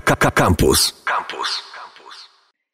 Campus. Campus.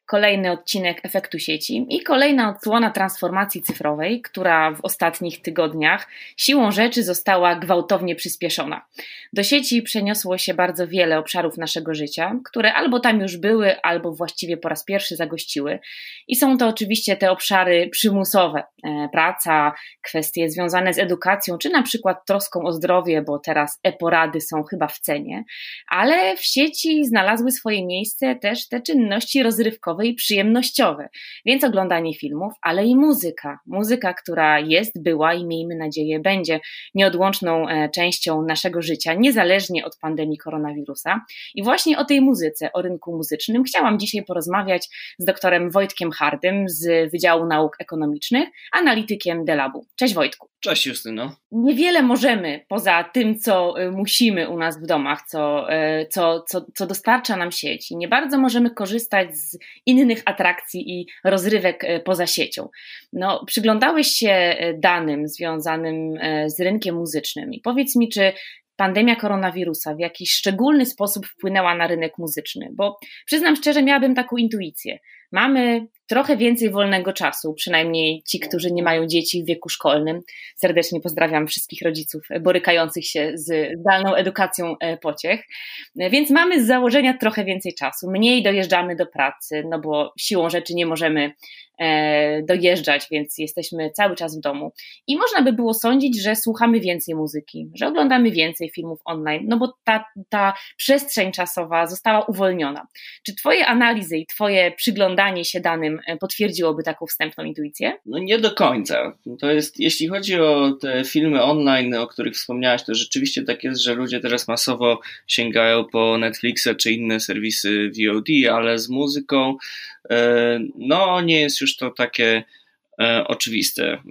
Kolejny odcinek efektu sieci i kolejna odsłona transformacji cyfrowej, która w ostatnich tygodniach siłą rzeczy została gwałtownie przyspieszona. Do sieci przeniosło się bardzo wiele obszarów naszego życia, które albo tam już były, albo właściwie po raz pierwszy zagościły. I są to oczywiście te obszary przymusowe: e, praca, kwestie związane z edukacją, czy na przykład troską o zdrowie, bo teraz e-porady są chyba w cenie, ale w sieci znalazły swoje miejsce też te czynności rozrywkowe i przyjemnościowe. Więc oglądanie filmów, ale i muzyka. Muzyka, która jest, była i miejmy nadzieję będzie nieodłączną e, częścią naszego życia, niezależnie od pandemii koronawirusa. I właśnie o tej muzyce, o rynku muzycznym chciałam dzisiaj porozmawiać z doktorem Wojtkiem Hardym z Wydziału Nauk Ekonomicznych, analitykiem Delabu. Cześć Wojtku. Cześć Justyno. Niewiele możemy poza tym, co e, musimy u nas w domach, co, e, co, co, co dostarcza nam sieć. I nie bardzo możemy korzystać z innych atrakcji i rozrywek e, poza siecią. No, przyglądałeś się danym związanym z rynkiem muzycznym i powiedz mi, czy pandemia koronawirusa w jakiś szczególny sposób wpłynęła na rynek muzyczny? Bo przyznam szczerze, miałabym taką intuicję. Mamy trochę więcej wolnego czasu, przynajmniej ci, którzy nie mają dzieci w wieku szkolnym. Serdecznie pozdrawiam wszystkich rodziców borykających się z zdalną edukacją e, pociech. Więc mamy z założenia trochę więcej czasu, mniej dojeżdżamy do pracy, no bo siłą rzeczy nie możemy e, dojeżdżać, więc jesteśmy cały czas w domu. I można by było sądzić, że słuchamy więcej muzyki, że oglądamy więcej filmów online, no bo ta, ta przestrzeń czasowa została uwolniona. Czy Twoje analizy i Twoje przyglądanie się danym E, potwierdziłoby taką wstępną intuicję? No nie do końca. To jest, jeśli chodzi o te filmy online, o których wspomniałaś, to rzeczywiście tak jest, że ludzie teraz masowo sięgają po Netflixa czy inne serwisy VOD, ale z muzyką e, no nie jest już to takie oczywiste.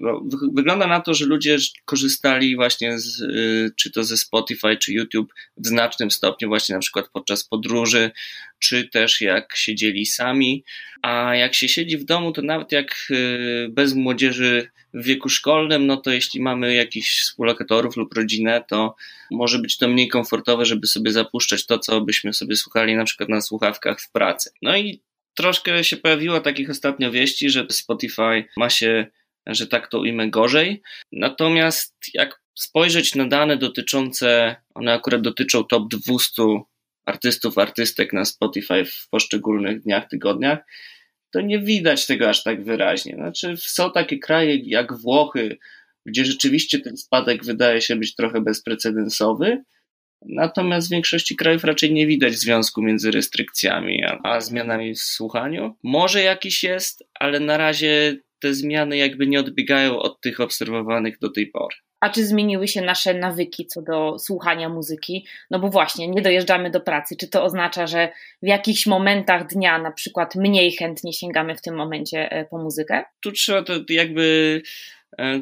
Wygląda na to, że ludzie korzystali właśnie z, y, czy to ze Spotify, czy YouTube w znacznym stopniu właśnie na przykład podczas podróży, czy też jak siedzieli sami, a jak się siedzi w domu, to nawet jak y, bez młodzieży w wieku szkolnym, no to jeśli mamy jakichś współlokatorów lub rodzinę, to może być to mniej komfortowe, żeby sobie zapuszczać to, co byśmy sobie słuchali na przykład na słuchawkach w pracy. No i troszkę się pojawiło takich ostatnio wieści, że Spotify ma się, że tak to ujmę, gorzej. Natomiast jak spojrzeć na dane dotyczące, one akurat dotyczą top 200 artystów, artystek na Spotify w poszczególnych dniach, tygodniach, to nie widać tego aż tak wyraźnie. Znaczy, są takie kraje jak Włochy, gdzie rzeczywiście ten spadek wydaje się być trochę bezprecedensowy, Natomiast w większości krajów raczej nie widać związku między restrykcjami a, a zmianami w słuchaniu. Może jakiś jest, ale na razie te zmiany jakby nie odbiegają od tych obserwowanych do tej pory. A czy zmieniły się nasze nawyki co do słuchania muzyki? No bo właśnie, nie dojeżdżamy do pracy. Czy to oznacza, że w jakichś momentach dnia na przykład mniej chętnie sięgamy w tym momencie e, po muzykę? Tu trzeba to jakby e,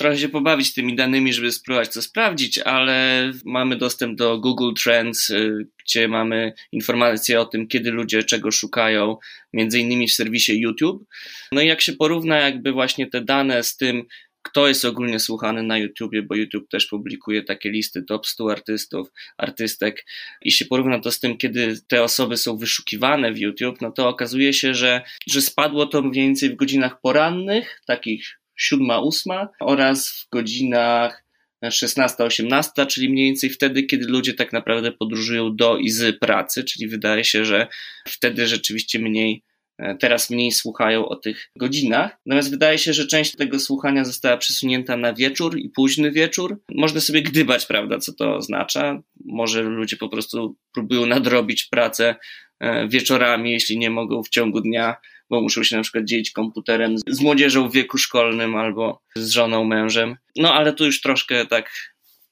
trochę się pobawić tymi danymi, żeby spróbować to sprawdzić, ale mamy dostęp do Google Trends, y, gdzie mamy informacje o tym, kiedy ludzie czego szukają, między innymi w serwisie YouTube. No i jak się porówna jakby właśnie te dane z tym, kto jest ogólnie słuchany na YouTubie, bo YouTube też publikuje takie listy top 100 artystów, artystek i się porówna to z tym, kiedy te osoby są wyszukiwane w YouTube, no to okazuje się, że, że spadło to mniej więcej w godzinach porannych, takich siódma, ósma oraz w godzinach 16-18, czyli mniej więcej wtedy, kiedy ludzie tak naprawdę podróżują do i z pracy, czyli wydaje się, że wtedy rzeczywiście mniej, e, teraz mniej słuchają o tych godzinach. Natomiast wydaje się, że część tego słuchania została przesunięta na wieczór i późny wieczór. Można sobie gdybać, prawda, co to oznacza. Może ludzie po prostu próbują nadrobić pracę e, wieczorami, jeśli nie mogą w ciągu dnia bo muszą się na przykład dzielić komputerem z młodzieżą w wieku szkolnym albo z żoną, mężem. No ale tu już troszkę tak,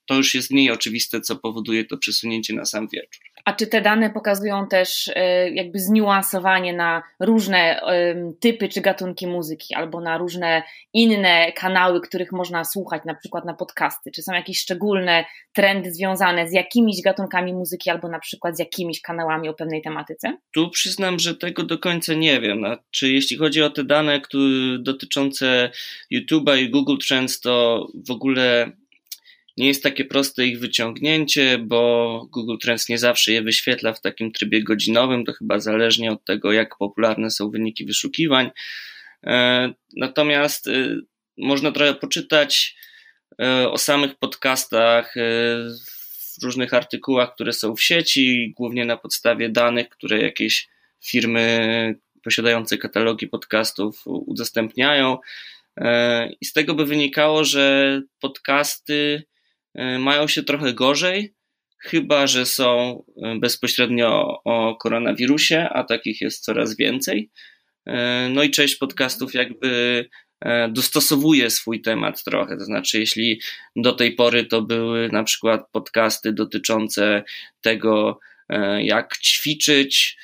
to już jest mniej oczywiste, co powoduje to przesunięcie na sam wieczór. A czy te dane pokazują też e, jakby zniuansowanie na różne typy czy gatunki muzyki, albo na różne inne kanały, których można słuchać, na przykład na podcasty? Czy są jakieś szczególne trendy związane z jakimiś gatunkami muzyki, albo na przykład z jakimiś kanałami o pewnej tematyce? Tu przyznam, że tego do końca nie wiem. Czy jeśli chodzi o te dane które, dotyczące YouTube'a i Google Trends, to w ogóle nie jest takie proste ich wyciągnięcie, bo Google Trends nie zawsze je wyświetla w takim trybie godzinowym, to chyba zależnie od tego, jak popularne są wyniki wyszukiwań. E, natomiast e, można trochę poczytać e, o samych podcastach w różnych artykułach, które są w sieci, głównie na podstawie danych, które jakieś firmy posiadające katalogi podcastów udostępniają. I z tego by wynikało, że podcasty mają się trochę gorzej, chyba że są bezpośrednio o koronawirusie, a takich jest coraz więcej. E, no i część podcastów jakby e, dostosowuje swój temat trochę. To znaczy, jeśli do tej pory to były na przykład podcasty dotyczące tego, e, jak ćwiczyć,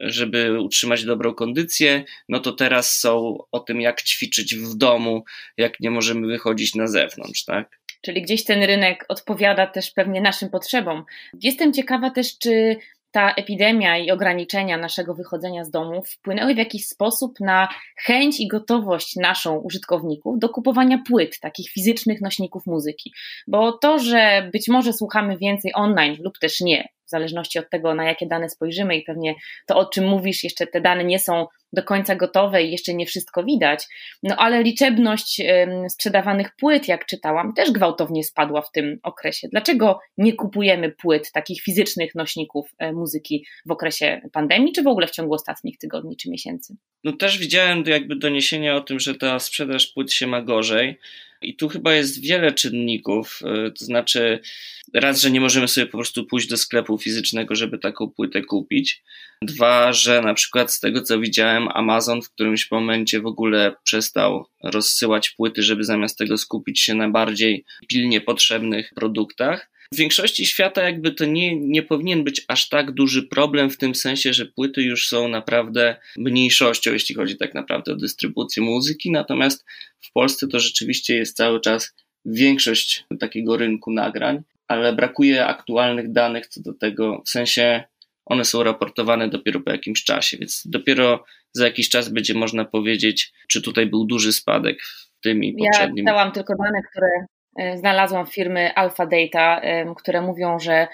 żeby utrzymać dobrą kondycję, no to teraz są o tym, jak ćwiczyć w domu, jak nie możemy wychodzić na zewnątrz, tak? Czyli gdzieś ten rynek odpowiada też pewnie naszym potrzebom. Jestem ciekawa też, czy ta epidemia i ograniczenia naszego wychodzenia z domu wpłynęły w jakiś sposób na chęć i gotowość naszą użytkowników do kupowania płyt, takich fizycznych nośników muzyki. Bo to, że być może słuchamy więcej online lub też nie, w zależności od tego, na jakie dane spojrzymy i pewnie to, o czym mówisz, jeszcze te dane nie są do końca gotowe i jeszcze nie wszystko widać. No ale liczebność sprzedawanych płyt, jak czytałam, też gwałtownie spadła w tym okresie. Dlaczego nie kupujemy płyt, takich fizycznych nośników e, muzyki w okresie pandemii, czy w ogóle w ciągu ostatnich tygodni czy miesięcy? No też widziałem jakby doniesienia o tym, że ta sprzedaż płyt się ma gorzej. I tu chyba jest wiele czynników, e, to znaczy raz, że nie możemy sobie po prostu pójść do sklepu fizycznego, żeby taką płytę kupić. Dwa, że na przykład z tego co widziałem, Amazon w którymś momencie w ogóle przestał rozsyłać płyty, żeby zamiast tego skupić się na bardziej pilnie potrzebnych produktach. W większości świata jakby to nie, nie powinien być aż tak duży problem w tym sensie, że płyty już są naprawdę mniejszością, jeśli chodzi tak naprawdę o dystrybucję muzyki, natomiast w Polsce to rzeczywiście jest cały czas większość takiego rynku nagrań, ale brakuje aktualnych danych co do tego, w sensie one są raportowane dopiero po jakimś czasie, więc dopiero za jakiś czas będzie można powiedzieć, czy tutaj był duży spadek w tymi poprzednimi. Ja dałam tylko dane, które znalazłam firmy Alpha Data, które mówią, że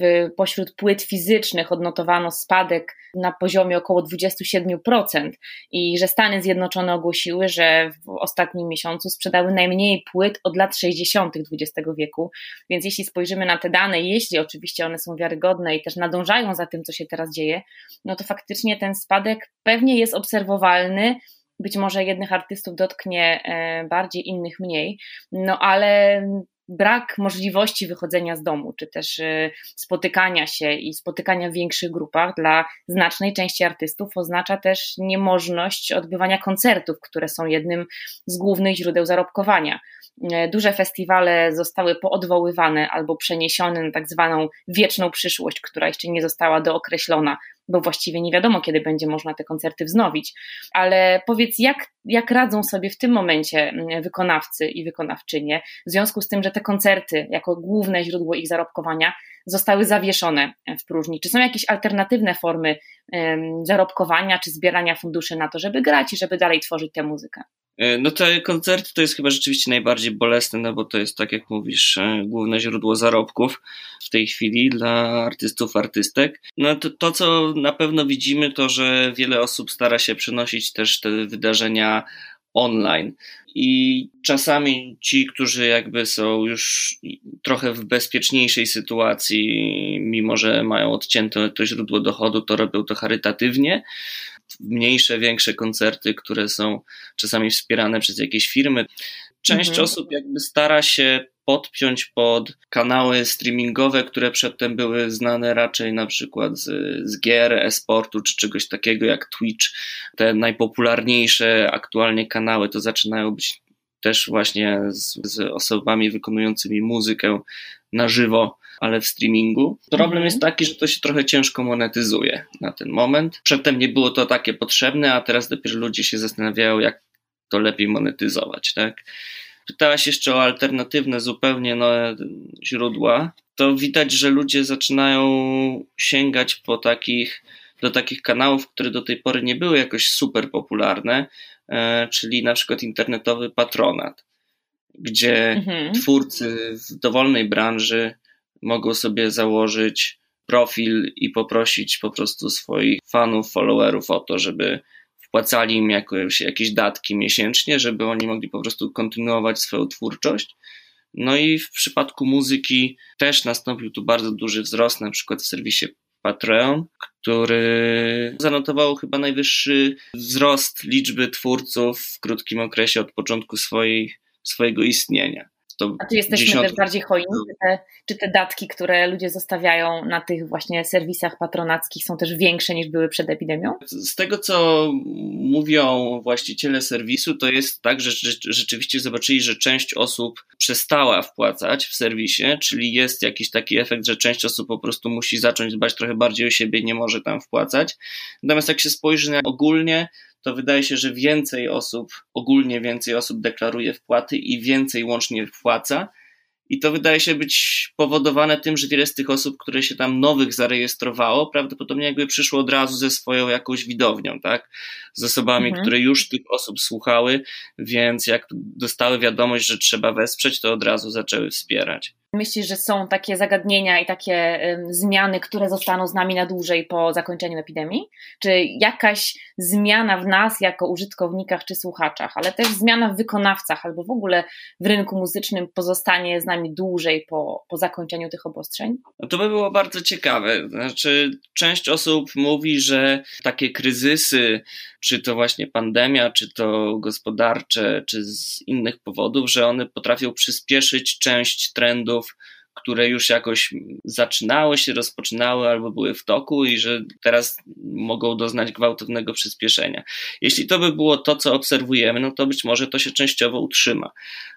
w, pośród płyt fizycznych odnotowano spadek na poziomie około 27% i że Stany Zjednoczone ogłosiły, że w ostatnim miesiącu sprzedały najmniej płyt od lat 60. XX wieku. Więc jeśli spojrzymy na te dane, jeśli oczywiście one są wiarygodne i też nadążają za tym, co się teraz dzieje, no to faktycznie ten spadek pewnie jest obserwowalny być może jednych artystów dotknie e, bardziej, innych mniej, no ale brak możliwości wychodzenia z domu, czy też e, spotykania się i spotykania w większych grupach dla znacznej części artystów oznacza też niemożność odbywania koncertów, które są jednym z głównych źródeł zarobkowania. E, duże festiwale zostały poodwoływane albo przeniesione na tak zwaną wieczną przyszłość, która jeszcze nie została dookreślona bo właściwie nie wiadomo, kiedy będzie można te koncerty wznowić. Ale powiedz, jak, jak radzą sobie w tym momencie wykonawcy i wykonawczynie, w związku z tym, że te koncerty, jako główne źródło ich zarobkowania, zostały zawieszone w próżni? Czy są jakieś alternatywne formy zarobkowania czy zbierania funduszy na to, żeby grać i żeby dalej tworzyć tę muzykę? E, no te koncerty to jest chyba rzeczywiście najbardziej bolesne, no bo to jest, tak jak mówisz, e, główne źródło zarobków w tej chwili dla artystów, artystek. No to, to co na pewno widzimy, to że wiele osób stara się przenosić też te wydarzenia online. I czasami ci, którzy jakby są już trochę w bezpieczniejszej sytuacji, mimo że mają odcięte to źródło dochodu, to robią to charytatywnie mniejsze, większe koncerty, które są czasami wspierane przez jakieś firmy. Część mhm. osób jakby stara się podpiąć pod kanały streamingowe, które przedtem były znane raczej na przykład z, z gier, e-sportu czy czegoś takiego jak Twitch. Te najpopularniejsze aktualnie kanały to zaczynają być też właśnie z, z osobami wykonującymi muzykę na żywo ale w streamingu. Problem mhm. jest taki, że to się trochę ciężko monetyzuje na ten moment. Przedtem nie było to takie potrzebne, a teraz dopiero ludzie się zastanawiają, jak to lepiej monetyzować, tak? Pytałaś jeszcze o alternatywne zupełnie nowe źródła. To widać, że ludzie zaczynają sięgać po takich, do takich kanałów, które do tej pory nie były jakoś super popularne, e, czyli na przykład internetowy patronat. gdzie mhm. twórcy w dowolnej branży mogą sobie założyć profil i poprosić po prostu swoich fanów, followerów o to, żeby wpłacali im jakoś, jakieś datki miesięcznie, żeby oni mogli po prostu kontynuować swoją twórczość. No i w przypadku muzyki też nastąpił tu bardzo duży wzrost, na przykład w serwisie Patreon, który zanotował chyba najwyższy wzrost liczby twórców w krótkim okresie od początku swojej, swojego istnienia. To A czy jesteśmy dziesiąt... też bardziej hojni? Czy te, czy te datki, które ludzie zostawiają na tych właśnie serwisach patronackich są też większe niż były przed epidemią? Z tego, co mówią właściciele serwisu, to jest tak, że rzeczywiście zobaczyli, że część osób przestała wpłacać w serwisie, czyli jest jakiś taki efekt, że część osób po prostu musi zacząć dbać trochę bardziej o siebie nie może tam wpłacać. Natomiast jak się spojrzy na ogólnie, to wydaje się, że więcej osób, ogólnie więcej osób deklaruje wpłaty i więcej łącznie wpłaca. I to wydaje się być powodowane tym, że wiele z tych osób, które się tam nowych zarejestrowało, prawdopodobnie jakby przyszło od razu ze swoją jakąś widownią, tak? Z osobami, mhm. które już tych osób słuchały, więc jak dostały wiadomość, że trzeba wesprzeć, to od razu zaczęły wspierać. Myślisz, że są takie zagadnienia i takie zmiany, które zostaną z nami na dłużej po zakończeniu epidemii? Czy jakaś zmiana w nas jako użytkownikach czy słuchaczach, ale też zmiana w wykonawcach albo w ogóle w rynku muzycznym pozostanie z nami dłużej po, po zakończeniu tych obostrzeń? No to by było bardzo ciekawe. Znaczy, część osób mówi, że takie kryzysy, czy to właśnie pandemia, czy to gospodarcze, czy z innych powodów, że one potrafią przyspieszyć część trendów które już jakoś zaczynały się, rozpoczynały albo były w toku i że teraz mogą doznać gwałtownego przyspieszenia. Jeśli to by było to, co obserwujemy, no to być może to się częściowo utrzyma.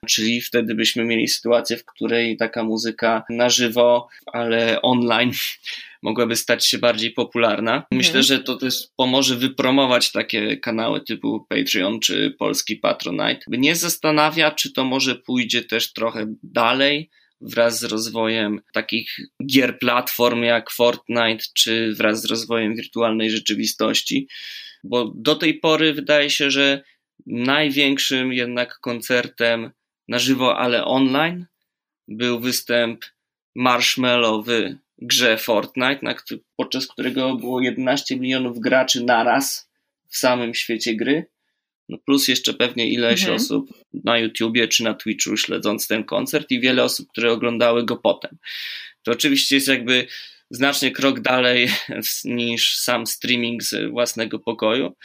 Czyli wtedy byśmy mieli sytuację, w której taka muzyka na żywo, ale online mogłaby stać się bardziej popularna. Mhm. Myślę, że to też pomoże wypromować takie kanały typu Patreon czy polski Patronite. Nie zastanawia, czy to może pójdzie też trochę dalej, wraz z rozwojem takich gier platform jak Fortnite, czy wraz z rozwojem wirtualnej rzeczywistości, bo do tej pory wydaje się, że największym jednak koncertem na żywo, ale online był występ Marshmallow w grze Fortnite, na, podczas którego było 11 milionów graczy naraz w samym świecie gry. No plus jeszcze pewnie ileś mhm. osób na YouTubie czy na Twitchu śledząc ten koncert i wiele osób, które oglądały go potem. To oczywiście jest jakby znacznie krok dalej niż sam streaming z własnego pokoju.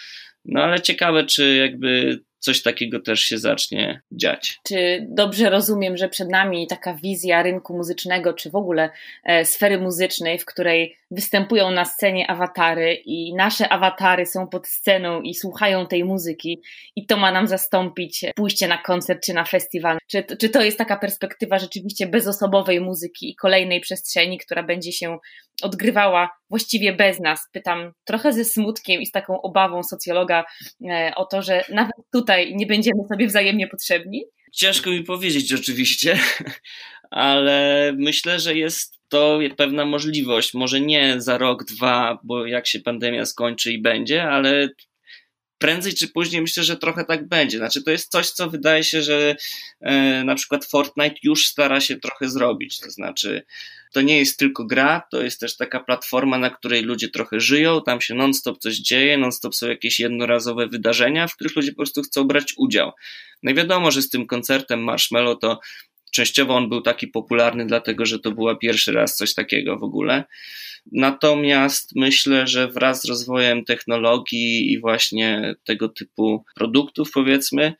No ale ciekawe, czy jakby coś takiego też się zacznie dziać. Czy dobrze rozumiem, że przed nami taka wizja rynku muzycznego, czy w ogóle e, sfery muzycznej, w której występują na scenie awatary i nasze awatary są pod sceną i słuchają tej muzyki i to ma nam zastąpić pójście na koncert czy na festiwal? Czy, czy to jest taka perspektywa rzeczywiście bezosobowej muzyki i kolejnej przestrzeni, która będzie się odgrywała właściwie bez nas? Pytam trochę ze smutkiem i z taką obawą socjologa e, o to, że nawet tutaj nie będziemy sobie wzajemnie potrzebni. Ciężko mi powiedzieć oczywiście, ale myślę, że jest to pewna możliwość. Może nie za rok, dwa, bo jak się pandemia skończy i będzie, ale prędzej czy później myślę, że trochę tak będzie. Znaczy, to jest coś, co wydaje się, że e, na przykład Fortnite już stara się trochę zrobić. To znaczy, to nie jest tylko gra, to jest też taka platforma, na której ludzie trochę żyją, tam się non-stop coś dzieje, non-stop są jakieś jednorazowe wydarzenia, w których ludzie po prostu chcą brać udział. No i wiadomo, że z tym koncertem Marshmallow to Częściowo on był taki popularny, dlatego że to była pierwszy raz coś takiego w ogóle. Natomiast myślę, że wraz z rozwojem technologii i właśnie tego typu produktów, powiedzmy,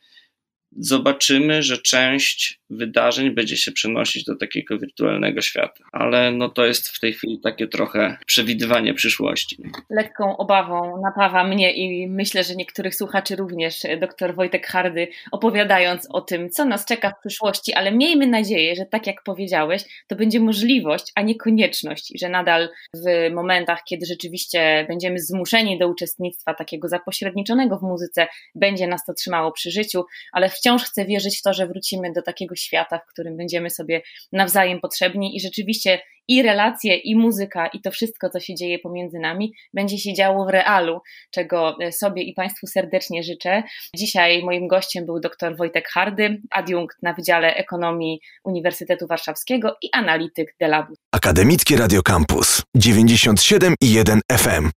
zobaczymy, że część wydarzeń będzie się przenosić do takiego wirtualnego świata. Ale no to jest w tej chwili takie trochę przewidywanie przyszłości. Lekką obawą napawa mnie i myślę, że niektórych słuchaczy również dr Wojtek Hardy, opowiadając o tym, co nas czeka w przyszłości, ale miejmy nadzieję, że tak jak powiedziałeś, to będzie możliwość, a nie konieczność, że nadal w momentach, kiedy rzeczywiście będziemy zmuszeni do uczestnictwa takiego zapośredniczonego w muzyce, będzie nas to trzymało przy życiu, ale wciąż chcę wierzyć w to, że wrócimy do takiego świata, w którym będziemy sobie nawzajem potrzebni i rzeczywiście i relacje, i muzyka, i to wszystko, co się dzieje pomiędzy nami, będzie się działo w realu, czego e, sobie i Państwu serdecznie życzę. Dzisiaj moim gościem był dr Wojtek Hardy, adiunkt na Wydziale Ekonomii Uniwersytetu Warszawskiego i analityk Delabu. Akademickie Radio Campus 97 i 1 FM.